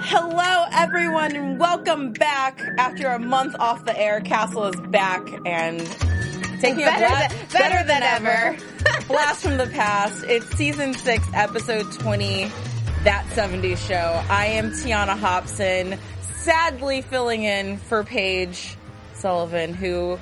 Hello, everyone, and welcome back. After a month off the air, Castle is back and taking Better a blast, than- better than ever. blast from the past. It's season six, episode 20, That 70s Show. I am Tiona Hobson, sadly filling in for Paige Sullivan, who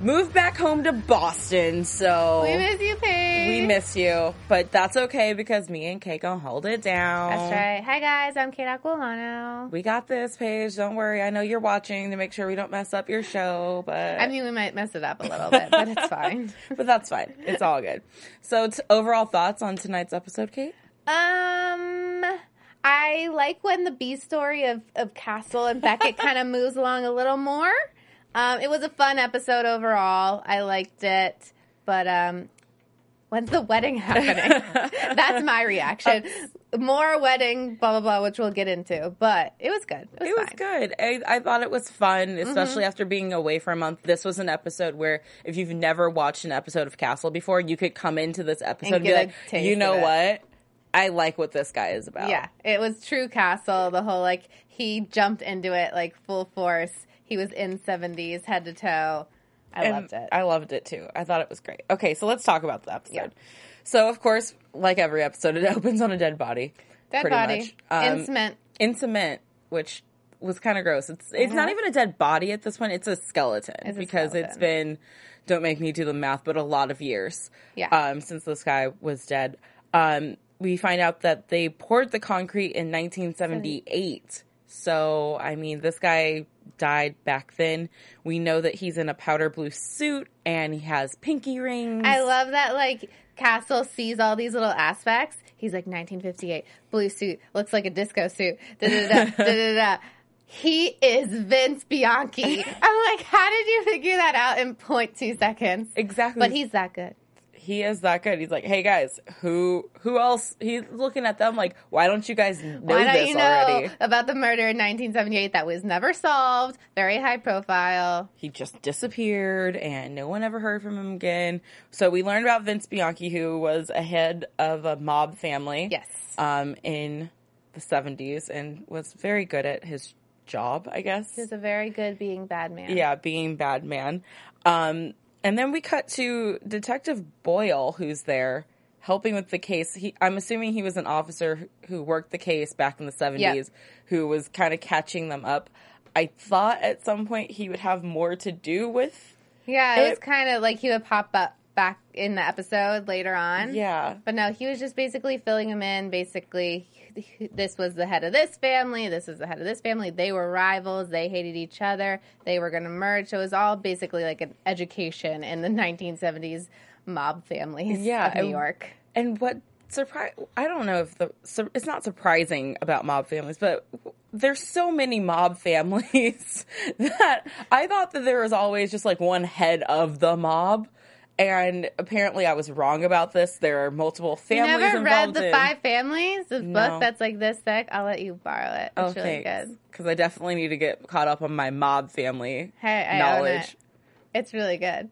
moved back home to Boston, so We miss you, Paige. we miss you. But that's okay because me and Kate gonna hold it down. That's right. Hi guys, I'm Kate Aquillano. We got this, Paige. Don't worry. I know you're watching to make sure we don't mess up your show, but I mean, we might mess it up a little bit, but it's fine. but that's fine. It's all good. So, t- overall thoughts on tonight's episode, Kate? Um, I like when the B story of of Castle and Beckett kind of moves along a little more. Um, it was a fun episode overall. I liked it, but um, when's the wedding happening? That's my reaction. More wedding, blah blah blah, which we'll get into. But it was good. It was, It was good. I, I thought it was fun, Mm-hmm. especially after being away for a month. This was an episode where if you've never watched an episode of Castle before, you could come into this episode and, be get a like, you know what? I like what this guy is about. Yeah, it was true castle. The whole like he jumped into it like full force. He was in seventies head to toe. I And loved it. I loved it too. I thought it was great. Okay, so let's talk about the episode. Yeah. So, of course, like every episode, it opens on a dead body. Dead pretty body much. Um, in cement. in cement, which was kind of gross. It's it's not Mhm. even a dead body at this point. It's a skeleton It's a because it's been don't make me do the math, but a lot of years. Yeah. Um, since this guy was dead. Um, we find out that they poured the concrete in 1978. So I mean, this guy died back then. We know that he's in a powder blue suit and he has pinky rings. I love that like Castle sees all these little aspects. He's like 1958 blue suit looks like a disco suit. Da da da da da da. He is Vince Bianchi. I'm like, how did you figure that out in 0.2 seconds? exactly. But he's that good. He is that good. He's like, hey guys, who who else? He's looking at them like, why don't you guys know Why don't this you know already? about the murder in 1978 that was never solved? Very high profile. He just disappeared, and no one ever heard from him again. So we learned about Vince Bianchi, who was a head of a mob family, Yes. um, in the seventies, and was very good at his job, I guess. He was a very good being bad man. yeah, being bad man. Um, and then we cut to Detective Boyle, who's there helping with the case. He, I'm assuming he was an officer who worked the case back in the 70s, who was kind of catching them up. I thought at some point he would have more to do with. Yeah, it, was kind of like he would pop up back in the episode later on. Yeah. But no, he was just basically filling him in. Basically, this was the head of this family. This was the head of this family. They were rivals. They hated each other. They were going to merge. So it was all basically like an education in the 1970s mob families Yeah, of New York. And what surprise? I don't know if the it's not surprising about mob families, but there's so many mob families that I thought that there was always just like one head of the mob. And apparently, I was wrong about this. There are multiple families. You never read the in, Five Families? This No. book that's like this thick. I'll let you borrow it. It's really good. because I definitely need to get caught up on my mob family Hey, I knowledge. it. It's really good.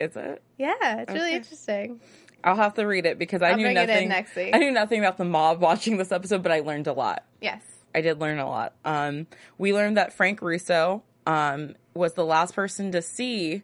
Is it? Yeah, it's really interesting. I'll have to read it because I I'll knew bring it in nothing. next week. I knew nothing about the mob watching this episode, but I learned a lot. Yes. I did learn a lot. Um, we learned that Frank Russo um, was the last person to see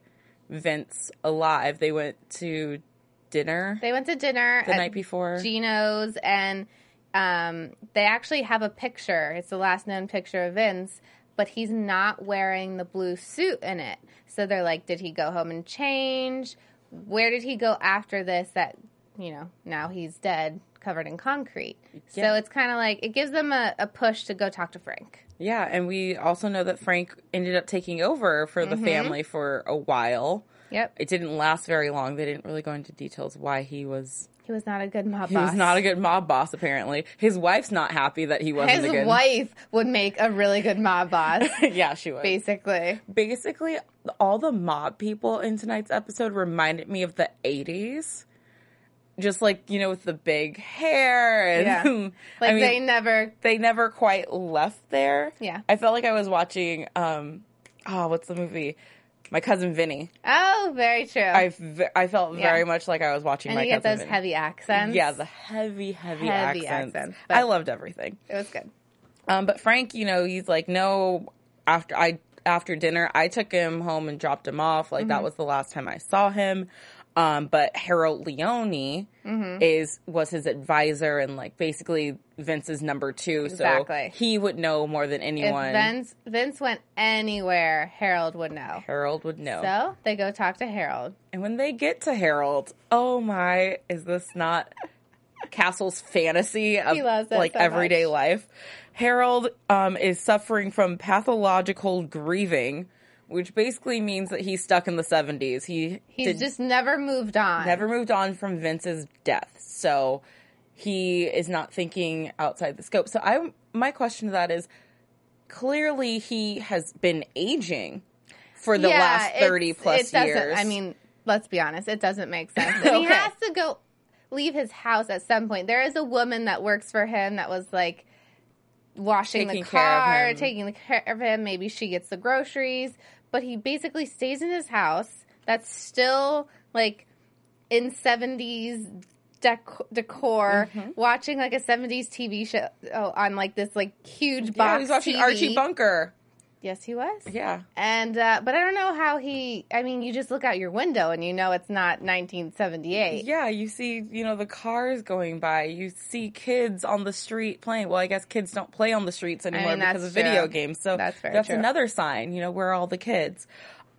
Vince alive. They went to dinner They went to dinner the night before. Gino's and um, they actually have a picture. It's the last known picture of Vince, but he's not wearing the blue suit in it. So they're like, did he go home and change? Where did he go after this that you know, now he's dead, covered in concrete. So it's kind of like it gives them a, a push to go talk to Frank. Yeah, and we also know that Frank ended up taking over for Mm-hmm. the family for a while. Yep. It didn't last very long. They didn't really go into details why he was He was not a good mob he boss. was not a good mob boss apparently. His wife's not happy that he wasn't His a good His wife would make a really good mob boss, Yeah, she was. basically. Basically, all the mob people in tonight's episode reminded me of the 80s. Just like, you know, with the big hair and Yeah. I Like mean, they never. they never quite left there. Yeah. I felt like I was watching um oh, what's the movie? My cousin Vinny. Oh, very true. I I felt Yeah. very much like I was watching and my you get cousin those Vinny. heavy accents. Yeah, the heavy, heavy, Heavy accents. accents, I loved everything. it was good. Um, but Frank, you know, he's like, no. After I after dinner, I took him home and dropped him off. Like Mm-hmm. that was the last time I saw him. Um, but Harold Leone Mm-hmm. is was his advisor and like basically Vince's number two. Exactly. So he would know more than If anyone. Vince Vince went anywhere, Harold would know. Harold would know. So they go talk to Harold. And when they get to Harold, oh my, is this not Castle's fantasy of like so everyday much. life? Harold um, is suffering from pathological grieving, which basically means that he's stuck in the 70s. He He's did- just never moved on. never moved on from Vince's death. So he is not thinking outside the scope. So I my question to that is clearly he has been aging for the last 30 plus it years. I mean, let's be honest, it doesn't make sense. And He has to go leave his house at some point. There is a woman that works for him that was like washing Taking the car, taking the care of him. Maybe she gets the groceries, but he basically stays in his house that's still like in 70s dec- decor Mm-hmm. watching like a 70s TV show oh, on like this like huge yeah, box he's watching TV. Archie Bunker. Yes, he was. Yeah. And uh, but I don't know how he. I mean, you just look out your window and you know it's not 1978. Yeah, you see, you know, the cars going by. You see kids on the street playing. Well, I guess kids don't play on the streets anymore mean, because of video games. So That's that's true. another sign, you know, where are all the kids?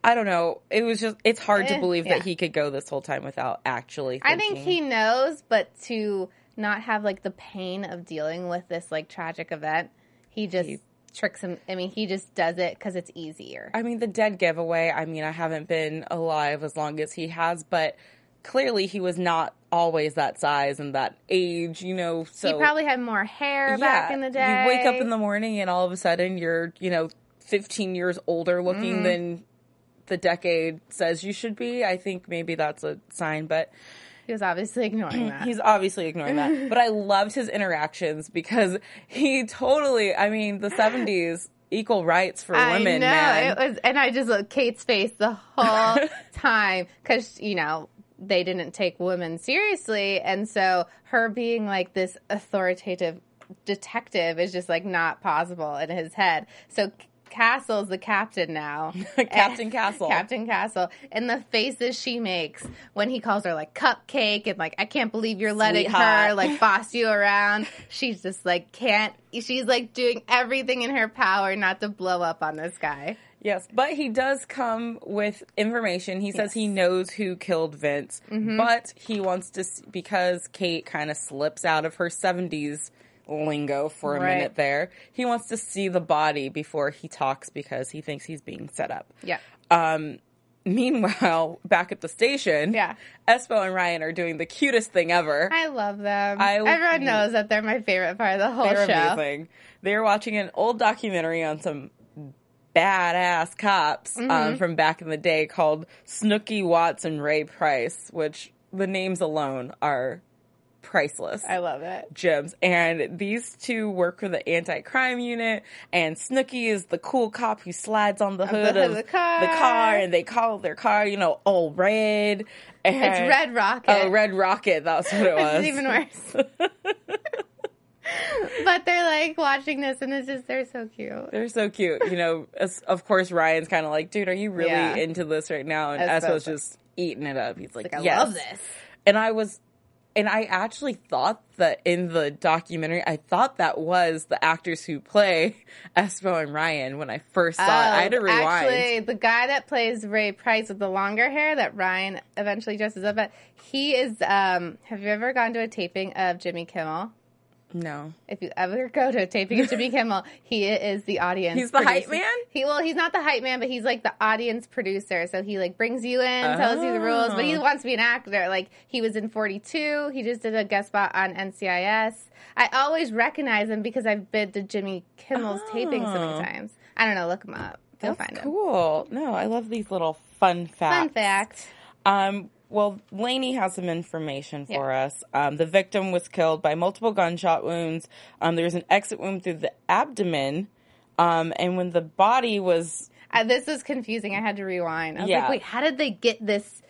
I don't know. It was just, it's hard to Eh, believe yeah. that he could go this whole time without actually I think he knows, but to not have like the pain of dealing with this like tragic event, he just He- tricks him. I mean, he just does it because it's easier. I mean, the dead giveaway. I mean, I haven't been alive as long as he has, but clearly he was not always that size and that age, you know. So he probably had more hair back in the day. You wake up in the morning and all of a sudden you're, you know, 15 years older looking Mm-hmm. than the decade says you should be. I think maybe that's a sign, but He was obviously ignoring that. he's obviously ignoring that. But I loved his interactions because he totally, I mean, the 70s equal rights for I women, know man. it was, and I just looked Kate's face the whole time because you know they didn't take women seriously, and so her being like this authoritative detective is just like not possible in his head. So Castle's the captain now, Captain Castle. Captain Castle, and the faces she makes when he calls her like cupcake and like I can't believe you're letting her like boss you around. She's just like can't. She's like doing everything in her power not to blow up on this guy. Yes, but he does come with information. He says he knows who killed Vince, Mm-hmm. but he wants to because Kate kind of slips out of her 70s lingo for a Right. minute there. He wants to see the body before he talks because he thinks he's being set up. Yeah. Um meanwhile, back at the station, Yeah. Espo and Ryan are doing the cutest thing ever. I love them. I- Everyone knows that they're my favorite part of the whole They're show. amazing. They're watching an old documentary on some badass cops Mm-hmm. um, from back in the day called Snooky Watts and Ray Price, which the names alone are priceless. I love it. Gems. And these two work for the anti-crime unit, and Snooky is the cool cop who slides on the hood hood of the car. the car, and they call their car, you know, old red. And, It's Red Rocket. Oh, Red Rocket. That's what it was. It's even worse. but they're like watching this, and it's just they're so cute. They're so cute. You know, as, of course, Ryan's kind of like, dude, are you really Yeah. into this right now? And Espo's just eating it up. He's like, Like I yes. love this. And I was and I actually thought that in the documentary, I thought that was the actors who play Espo and Ryan when I first saw it. I had to rewind. Oh, Actually, the guy that plays Ray Price with the longer hair that Ryan eventually dresses up at, he is. Um, have you ever gone to a taping of Jimmy Kimmel? No. If you ever go to a taping of Jimmy Kimmel, he is the audience. He's the hype man? He well, he's not the hype man, but he's like the audience producer. So he like brings you in, tells you the rules, but he Oh. wants to be an actor. Like he was in Forty Two. He just did a guest spot on NCIS. I always recognize him because I've been to Jimmy Kimmel's taping so Oh. many times. I don't know. Look him up. You'll That's find him. cool. No, I love these little fun facts. Fun fact. Um, well, Lanie has some information for us. Um, the victim was killed by multiple gunshot wounds. Um, there was an exit wound through the abdomen. Um, and when the body was, Uh, this was confusing. I had to rewind. I was Yeah. like, wait, how did they get this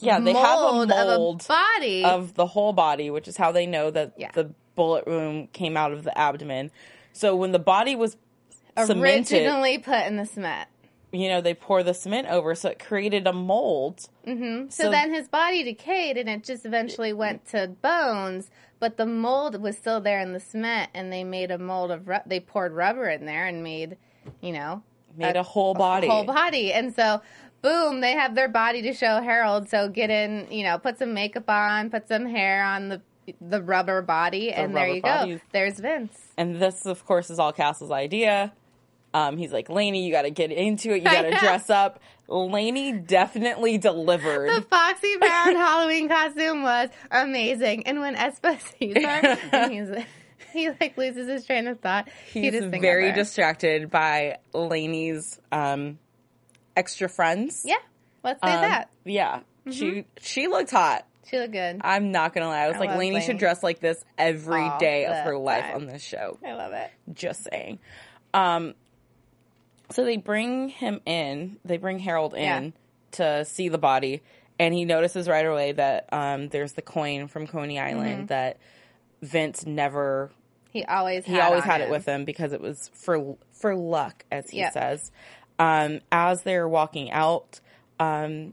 yeah, they have a mold, mold of a body? of the whole body, which is how they know that Yeah. the bullet wound came out of the abdomen. So when the body was cemented, originally put in the cement. You know, they pour the cement over, so it created a mold. Mm-hmm. So, So- then his body decayed and it just eventually went to bones, but the mold was still there in the cement and they made a mold of ru- they poured rubber in there and made, you know, Made a whole body. whole body. And so boom, they have their body to show Harold, so get in, you know, put some makeup on, put some hair on the the rubber body and there you body. go. There's Vince. And this, of course, is all Castle's idea. Um, he's like, Lanie, you got to get into it. You got to dress up. Lanie definitely delivered. The Foxy Brown Halloween costume was amazing. And when Espo sees her, and he's he like loses his train of thought. he He's just thinks very distracted by Lanie's um, extra friends. Yeah, let's say Um, that. Yeah. She she looked hot. She looked good. I'm not gonna lie. I was I like, love Lanie should dress like this every All day of her life time. on this show. I love it. Just saying. Um, so they bring him in. They bring Harold in to see the body, and he notices right away that um, there's the coin from Coney Island Mm-hmm. that Vince never. He always He had always had it with him because it was for for luck, as he Yep. says. Um, as they're walking out, um,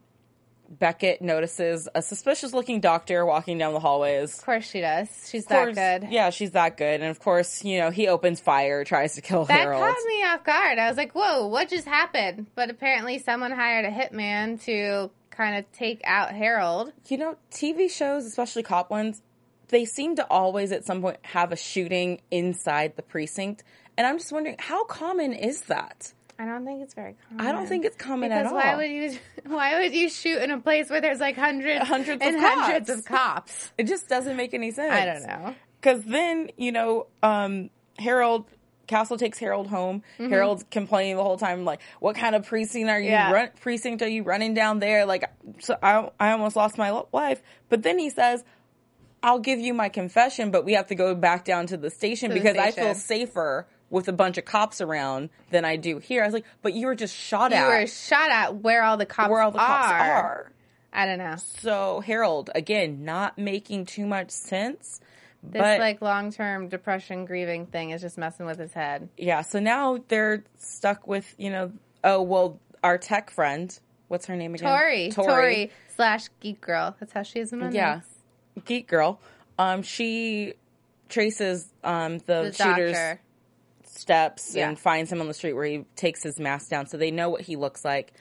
Beckett notices a suspicious looking doctor walking down the hallways. Of course she does. She's course, that good. Yeah, she's that good. And of course, you know, he opens fire, tries to kill That Harold. caught me off guard. I was like, "Whoa, what just happened?" But apparently, someone hired a hitman to kind of take out Harold. You know, TV shows, especially cop ones, they seem to always at some point have a shooting inside the precinct. And I'm just wondering, how common is that? I don't think it's very common. I don't think it's common because at all. why would you? Why would you shoot in a place where there's like hundreds, Hundreds and of hundreds cops. of cops? it just doesn't make any sense. I don't know. Because then, you know, um, Harold, Castle takes Harold home. Harold's complaining the whole time, like, what kind of precinct are you Yeah. run- precinct are you running down there? Like, so I, I almost lost my life. But then he says, I'll give you my confession, but we have to go back down to the station To the because I feel safer with a bunch of cops around than I do here. I was like, but you were just shot You at You were shot at where all the cops where all the cops are. are. I don't know. So Harold, again, not making too much sense. This but like long term depression grieving thing is just messing with his head. yeah, so now they're stuck with, you know, oh, well, our tech friend, what's her name again? Tori, Tori, slash geek girl. That's how she is in my Yeah. Geek girl. Um, she traces um the, The shooter's doctor. Steps Yeah. and finds him on the street where he takes his mask down, so they know what he looks like.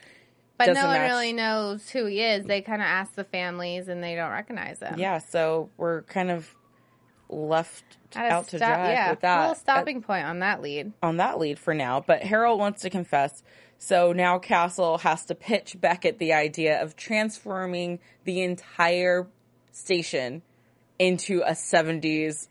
But doesn't no one match. really knows who he is. They kind of ask the families and they don't recognize him. Yeah, so we're kind of left At out to stop- dry yeah, with that. little stopping point on that lead. on that lead for now, but Harold wants to confess. So now Castle has to pitch Beckett the idea of transforming the entire station into a 70s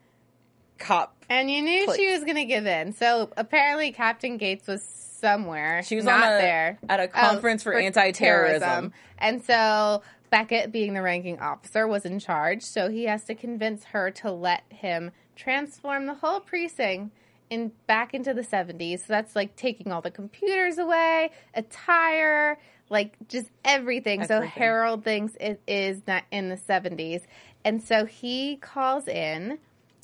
cop. And you knew Please. she was going to give in. So apparently, Captain Gates was somewhere. She was not a- there at a Oh, conference for anti-terrorism. and so Beckett, being the ranking officer, was in charge. So he has to convince her to let him transform the whole precinct in back into the seventies. So that's like taking all the computers away, attire, like just everything. So Harold thinks it is not in the seventies, and so he calls in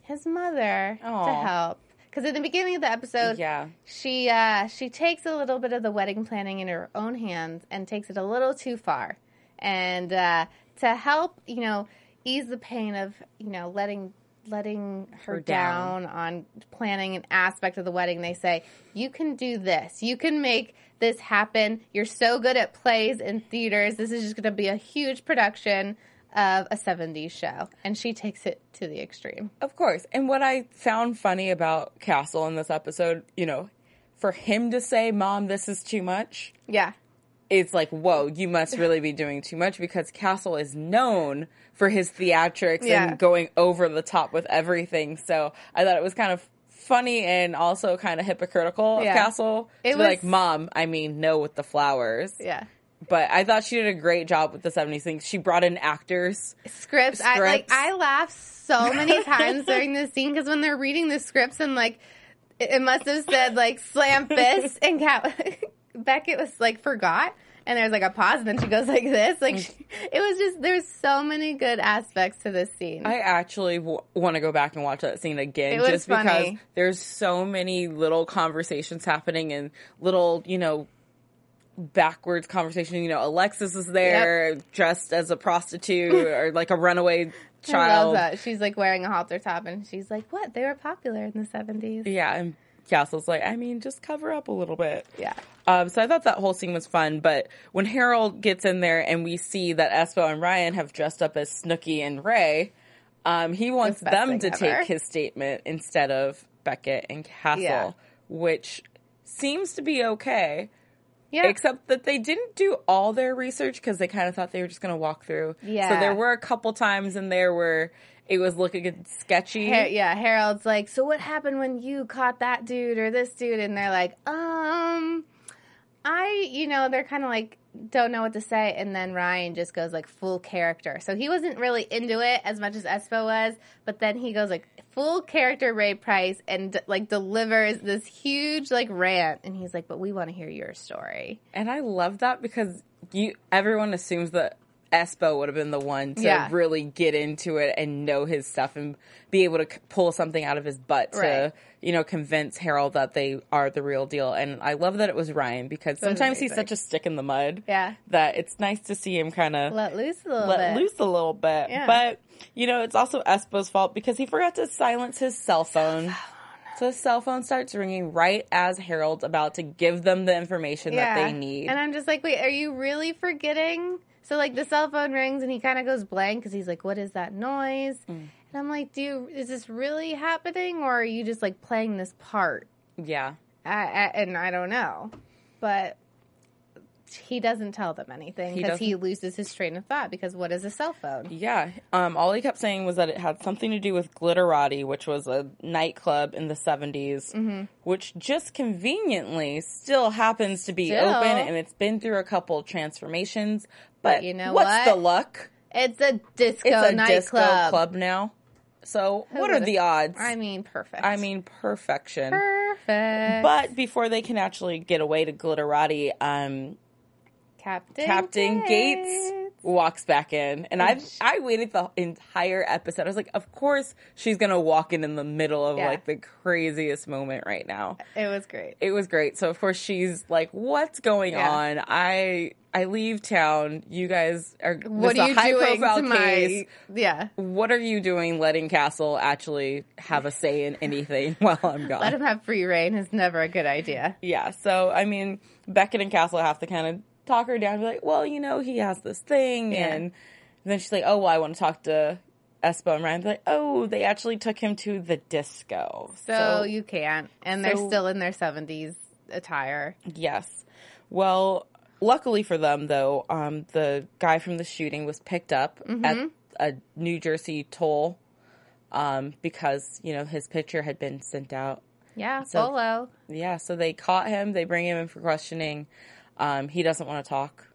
his mother to help. Because at the beginning of the episode, Yeah. she uh, she takes a little bit of the wedding planning in her own hands and takes it a little too far. And uh, to help, you know, ease the pain of you know letting letting her, Her down. down. on planning an aspect of the wedding. They say you can do this. You can make this happen. You're so good at plays and theaters. This is just going to be a huge production of a 70s show. And she takes it to the extreme. Of course. And what I found funny about Castle in this episode, you know, for him to say, Mom, this is too much, Yeah. it's like, whoa, you must really be doing too much because Castle is known for his theatrics Yeah. and going over the top with everything. So I thought it was kind of funny and also kind of hypocritical Yeah. of Castle. It to be like, Mom, I mean, no with the flowers. Yeah. But I thought she did a great job with the 70s things. She brought in actors. scripts. I like I laugh so many times during this scene because when they're reading the scripts and like it, it must have said like slam fist and Cat Beckett was like forgot and there's like a pause and then she goes like this like she, it was just there's so many good aspects to this scene. I actually w- want to go back and watch that scene again It was just because funny. there's so many little conversations happening and little, you know, backwards conversation. You know, Alexis is there dressed as a prostitute or like a runaway child. that. She's like wearing a halter top and she's like, "What? They were popular in the 70s." Yeah, and Castle's like, I mean, just cover up a little bit. Yeah. Um, so I thought that whole scene was fun, but when Harold gets in there and we see that Espo and Ryan have dressed up as Snooky and Ray, um, he wants the them to ever. take his statement instead of Beckett and Castle, Yeah. which seems to be okay. Yeah. Except that they didn't do all their research because they kind of thought they were just going to walk through. Yeah. So there were a couple times in there where it was looking sketchy. Har- yeah, Harold's like, so what happened when you caught that dude or this dude? And they're like, um, I, you know, they're kind of like, don't know what to say. And then Ryan just goes like full character. So he wasn't really into it as much as Espo was, but then he goes like full character Ray Price and like delivers this huge like rant. And he's like, but we want to hear your story. And I love that because you everyone assumes that Espo would have been the one to Yeah. really get into it and know his stuff and be able to c- pull something out of his butt to, Right. you know, convince Harold that they are the real deal. And I love that it was Ryan because sometimes he's such a stick in the mud Yeah. that it's nice to see him kind of Let loose a little let bit. loose a little bit. Yeah. But, you know, it's also Espo's fault because he forgot to silence his cell phone. So his cell phone starts ringing right as Harold's about to give them the information that they need. And I'm just like, wait, are you really forgetting? So like the cell phone rings and he kind of goes blank because he's like, what is that noise? Mm. And I'm like, do you, is this really happening or are you just like playing this part? yeah. I, I, and I don't know, but he doesn't tell them anything because he, doesn't. loses his train of thought because what is a cell phone? Yeah. Um, all he kept saying was that it had something to do with Glitterati, which was a nightclub in the 70s, Mm-hmm. which just conveniently still happens to be Still. open and it's been through a couple transformations. But, But you know what's what? the luck? It's a disco It's a nightclub. disco club now. So, what are the odds? I mean, perfect. I mean, perfection. perfect. But before they can actually get away to Glitterati, um, Captain Captain Gates walks back in, and I I waited the entire episode. I was like, of course she's gonna walk in in the middle of Yeah. like the craziest moment right now. It was great. It was great. So of course she's like, what's going Yeah. on? I I leave town. You guys are What this are is you a high doing profile to my? case. Yeah, What are you doing, letting Castle actually have a say in anything while I'm gone? let him have free reign is never a good idea. Yeah, so I mean, Beckett and Castle have to kind of talk her down, be like, well, you know, he has this thing, Yeah. and then she's like, oh, well, I want to talk to Espo and Ryan. Be like, oh, they actually took him to the disco. So, you can't, and they're still in their seventies attire. yes, well, luckily for them, though, um, the guy from the shooting was picked up Mm-hmm. at a New Jersey toll, um, because you know his picture had been sent out. Yeah, So- Bolo. Yeah, so they caught him. They bring him in for questioning. Um, he doesn't want to talk.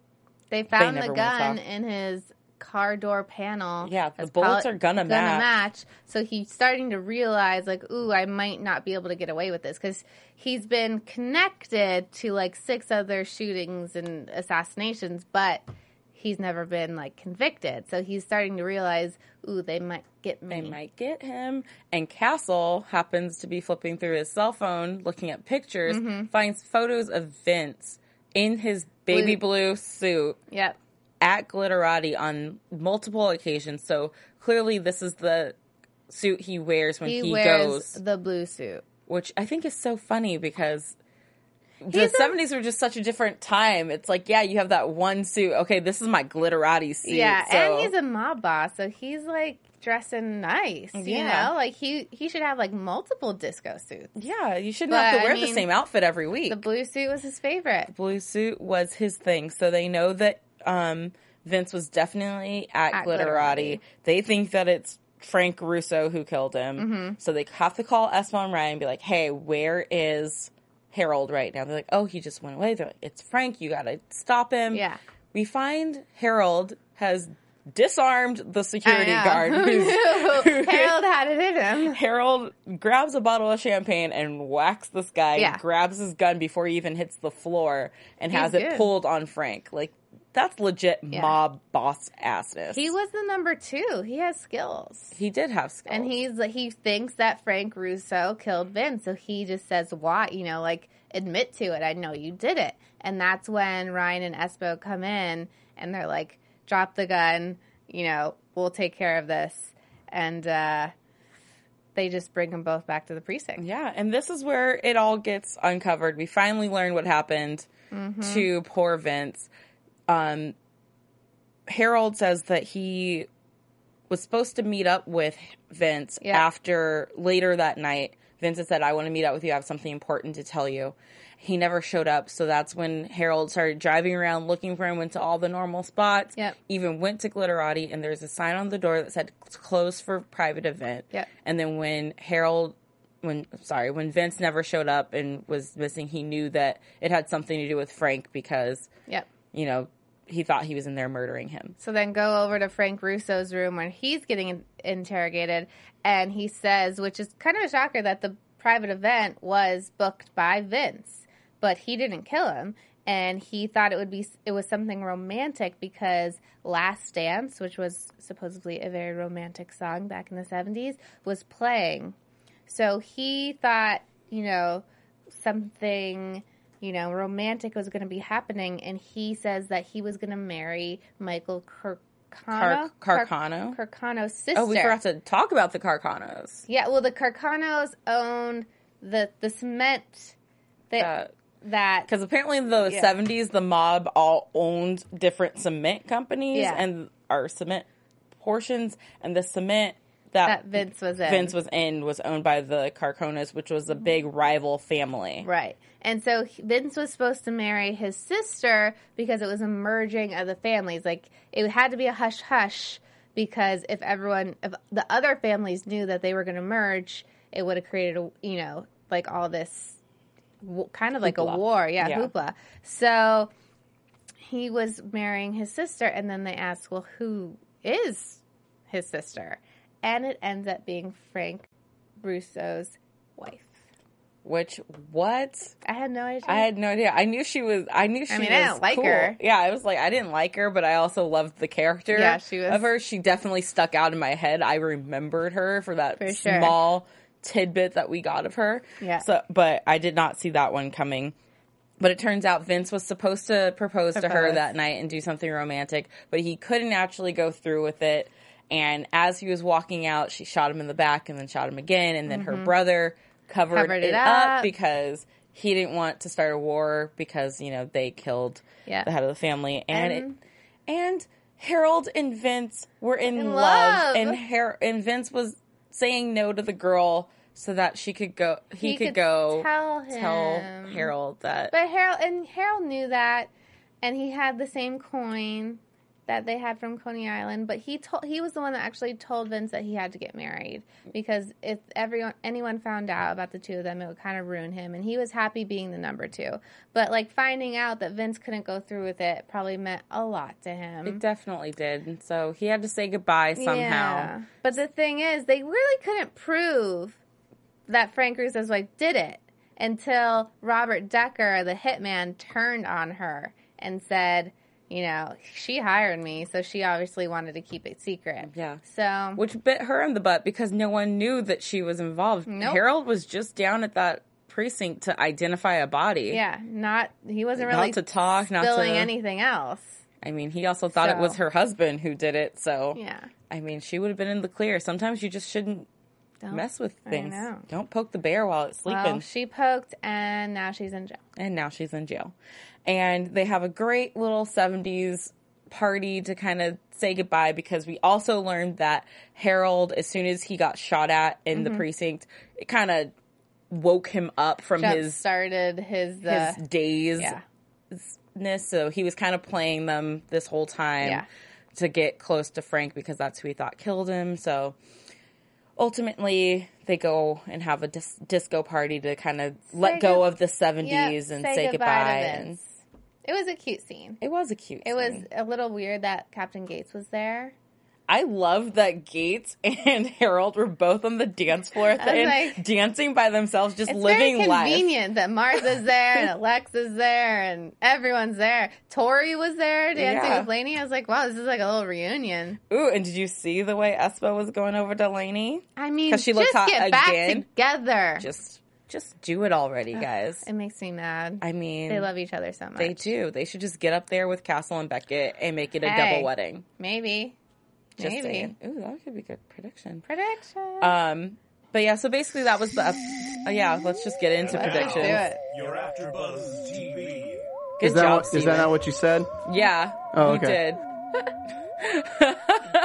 They found never the gun in his car door panel. Yeah, the bullets probably are gonna match. So he's starting to realize, like, ooh, I might not be able to get away with this because he's been connected to like six other shootings and assassinations, but he's never been like convicted. So he's starting to realize, ooh, they might get me. They might get him. And Castle happens to be flipping through his cell phone, looking at pictures, Mm-hmm. finds photos of Vince in his baby blue suit Yep. at Glitterati on multiple occasions. So clearly, this is the suit he wears when he, He, wears goes, the blue suit. which I think is so funny because the 70s were just such a different time. It's like, yeah, you have that one suit. Okay, this is my Glitterati suit. Yeah, so- and he's a mob boss, so he's like dressing nice. You Yeah. know, like he he should have like multiple disco suits. yeah, you shouldn't But, have to I wear the same outfit every week. The blue suit was his favorite. blue suit was his thing. So they know that um, Vince was definitely at, At Glitterati. Glitterati. They think that it's Frank Russo who killed him. Mm-hmm. So they have to call Espo and Ryan and be like, hey, where is Harold right now? They're like, oh, he just went away. They're like, it's Frank. You got to stop him. Yeah. We find Harold has disarmed the security guard. Who who's-? Harold had it in him. Harold grabs a bottle of champagne and whacks this guy, Yeah. grabs his gun before he even hits the floor, and He's has it pulled on Frank. Like, that's legit mob boss assness. He was the number two. He has skills. He did have skills. And he's he thinks that Frank Russo killed Vince, so he just says, "Why?" You know, like admit to it. I know you did it. And that's when Ryan and Espo come in, and they're like, "Drop the gun. You know, we'll take care of this." And uh, they just bring them both back to the precinct. Yeah, and this is where it all gets uncovered. We finally learn what happened Mm-hmm. to poor Vince. Um, Harold says that he was supposed to meet up with Vince Yeah. after later that night. Vince had said, I want to meet up with you. I have something important to tell you. He never showed up. So that's when Harold started driving around looking for him, went to all the normal spots, Yep. even went to Glitterati. And there's a sign on the door that said closed for private event. Yep. And then when Harold, when, sorry, when Vince never showed up and was missing, he knew that it had something to do with Frank because, Yep. you know, he thought he was in there murdering him. So then go over to Frank Russo's room when he's getting in- interrogated, and he says, which is kind of a shocker, that the private event was booked by Vince, but he didn't kill him, and he thought it would be it was something romantic because Last Dance, which was supposedly a very romantic song back in the seventies, was playing. So he thought, you know, something you know, romantic was going to be happening, and he says that he was going to marry Michael Carcano. Car- Carcano? Carcano's sister. Oh, we forgot to talk about the Carcanos. Yeah, well, the Carcanos own the the cement that uh, that Because apparently in the Yeah. 70s, the mob all owned different cement companies Yeah. and our cement portions, and the cement that, that Vince was in. Vince was in was owned by the Carcanos, which was a big rival family. Right. And so Vince was supposed to marry his sister because it was a merging of the families. Like it had to be a hush hush because if everyone, if the other families knew that they were going to merge, it would have created a, you know, like all this kind of like Hoopla. a war. Yeah, Yeah. hoopla. So he was marrying his sister, and then they asked, well, who is his sister? And it ends up being Frank Russo's wife. Which, what? I had no idea. I had no idea. I knew she was. I knew she I mean, was. I didn't like cool. her. Yeah, I was like, I didn't like her, but I also loved the character. Yeah, she was- of her. She definitely stuck out in my head. I remembered her for that For sure. small tidbit that we got of her. Yeah. So, but I did not see that one coming. But it turns out Vince was supposed to propose, to her that night and do something romantic, but he couldn't actually go through with it. And as he was walking out, she shot him in the back and then shot him again. And then her brother covered, Mm-hmm. Covered it, it up. up. because he didn't want to start a war because, you know, they killed Yeah. the head of the family. And, And- it, and Harold and Vince were in, In love. love. And, Har- and Vince was saying no to the girl so that she could go, he, He could, could go tell tell. Harold that. But Harold and Harold knew that, and he had the same coin that they had from Coney Island. But he told he was the one that actually told Vince that he had to get married because if everyone anyone found out about the two of them, it would kind of ruin him. And he was happy being the number two. But like finding out that Vince couldn't go through with it probably meant a lot to him. It definitely did. So he had to say goodbye somehow. Yeah. But the thing is, they really couldn't prove that Frank Russo's wife did it until Robert Decker, the hitman, turned on her and said, you know, she hired me, so she obviously wanted to keep it secret. Yeah. So, Which bit her in the butt because no one knew that she was involved. Nope. Harold was just down at that precinct to identify a body. yeah, not, he wasn't really Not to talk, not to anything else. I mean, he also thought it was her husband who did it. So, Yeah. I mean, she would have been in the clear. Sometimes you just shouldn't Don't- mess with I things. know. Don't poke the bear while it's sleeping. Well, she poked, and now she's in jail. and now she's in jail. And they have a great little 70s party to kind of say goodbye because we also learned that Harold, as soon as he got shot at in Mm-hmm. the precinct, it kind of woke him up from Jump his started his, uh, his daze yeah. So he was kind of playing them this whole time Yeah. to get close to Frank because that's who he thought killed him. So ultimately, they go and have a dis- disco party to kind of let go go- of the 70s and say, goodbye. to and It was a cute scene. it was a cute. It was a little weird that Captain Gates was there. I love that Gates and Harold were both on the dance floor at the end, like- dancing by themselves, just living very life. convenient that Martha's there and Alexa's there and everyone's there. Tori was there dancing Yeah. with Lanie. I was like, wow, this is like a little reunion. Ooh, and did you see the way Espo was going over to Lanie? I mean, 'Cause she looked just hot get back again. together. Just, just do it already, guys. it makes me mad. I mean, they love each other so much. They do. They should just get up there with Castle and Beckett and make it a Hey. double wedding. Maybe. Just Maybe. saying. Ooh, that could be good prediction. Prediction. Um, but yeah, so basically that was the. ep- uh, yeah, let's just get into Let's just predictions. do it. Your AfterBuzz TV. Good is that job, what, is that not what you said? Yeah, Oh, you okay. did.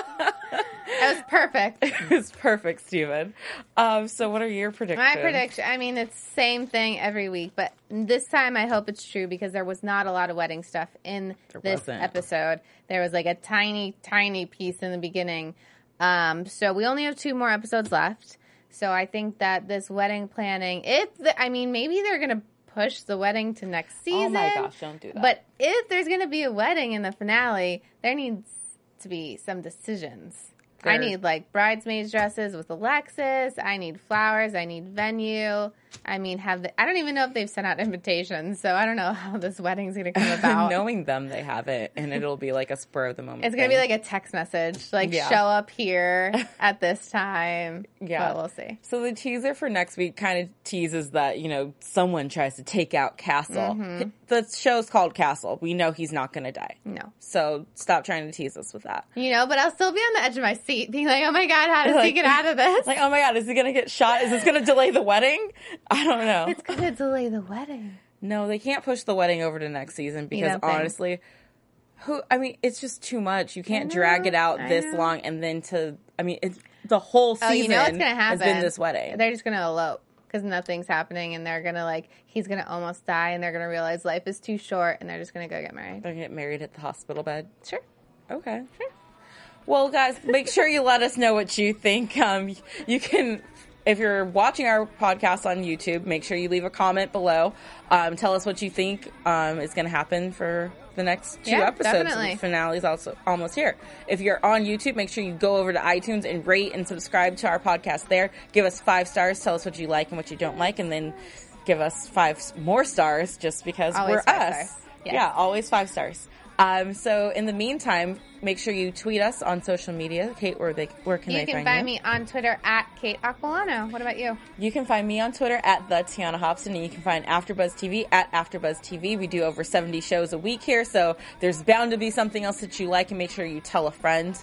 That was perfect. it was perfect, Steven. Um, so what are your predictions? My prediction, I mean, it's same thing every week, but this time I hope it's true because there was not a lot of wedding stuff in There this wasn't. episode. There was like a tiny, tiny piece in the beginning. Um, so we only have two more episodes left. So I think that this wedding planning, if the, I mean, maybe they're gonna push the wedding to next season. Oh my gosh, don't do that. But if there's gonna be a wedding in the finale, there needs to be some decisions. I need like bridesmaids dresses with Alexis. I need flowers. I need venue. I mean, have the, I don't even know if they've sent out invitations, so I don't know how this wedding's gonna come about. Knowing them, they have it, and it'll be like a spur of the moment. It's gonna be like a text message, like Yeah. show up here at this time. Yeah. but we'll see. So the teaser for next week kind of teases that you know someone tries to take out Castle. Mm-hmm. The show's called Castle. We know he's not going to die. No, So stop trying to tease us with that. you know, but I'll still be on the edge of my seat, being like, "Oh my god, how does he get out of this?" Like, oh my god, is he going to get shot? Is this going to delay the wedding? I don't know. it's gonna delay the wedding. No, they can't push the wedding over to next season because honestly, who? I mean, it's just too much. You can't drag it out I this know. long and then to. I mean, it's the whole season. Oh, you know what's gonna happen? Has been this wedding. They're just gonna elope because nothing's happening, and they're gonna like he's gonna almost die, and they're gonna realize life is too short, and they're just gonna go get married. They're gonna get married at the hospital bed. Sure. Okay. Sure. Well, guys, make sure you let us know what you think. Um, you can, if you're watching our podcast on YouTube, make sure you leave a comment below. Um, tell us what you think um, is going to happen for the next two Yeah, episodes. definitely. The finale's also almost here. If you're on YouTube, make sure you go over to iTunes and rate and subscribe to our podcast there. Give us five stars. Tell us what you like and what you don't like, and then give us five more stars just because Always we're us. Yes. Yeah, always five stars. Um, so in the meantime, make sure you tweet us on social media. Kate, where they where can You they can find, find you? me on Twitter at Kate Aquillano. What about you? You can find me on Twitter at the Tiona Hobson, and you can find AfterBuzz TV at AfterBuzz TV. We do over seventy shows a week here, so there's bound to be something else that you like, and make sure you tell a friend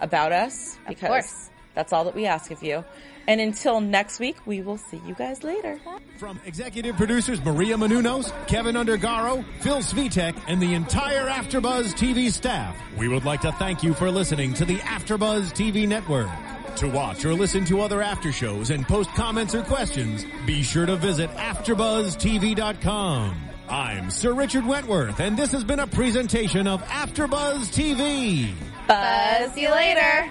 about us because course. That's all that we ask of you. And until next week, we will see you guys later. From executive producers Maria Menounos, Kevin Undergaro, Phil Svitek, and the entire AfterBuzz TV staff, we would like to thank you for listening to the AfterBuzz TV network. To watch or listen to other after shows and post comments or questions, be sure to visit AfterBuzzTV.com. I'm Sir Richard Wentworth, and this has been a presentation of AfterBuzz TV. Buzz you later.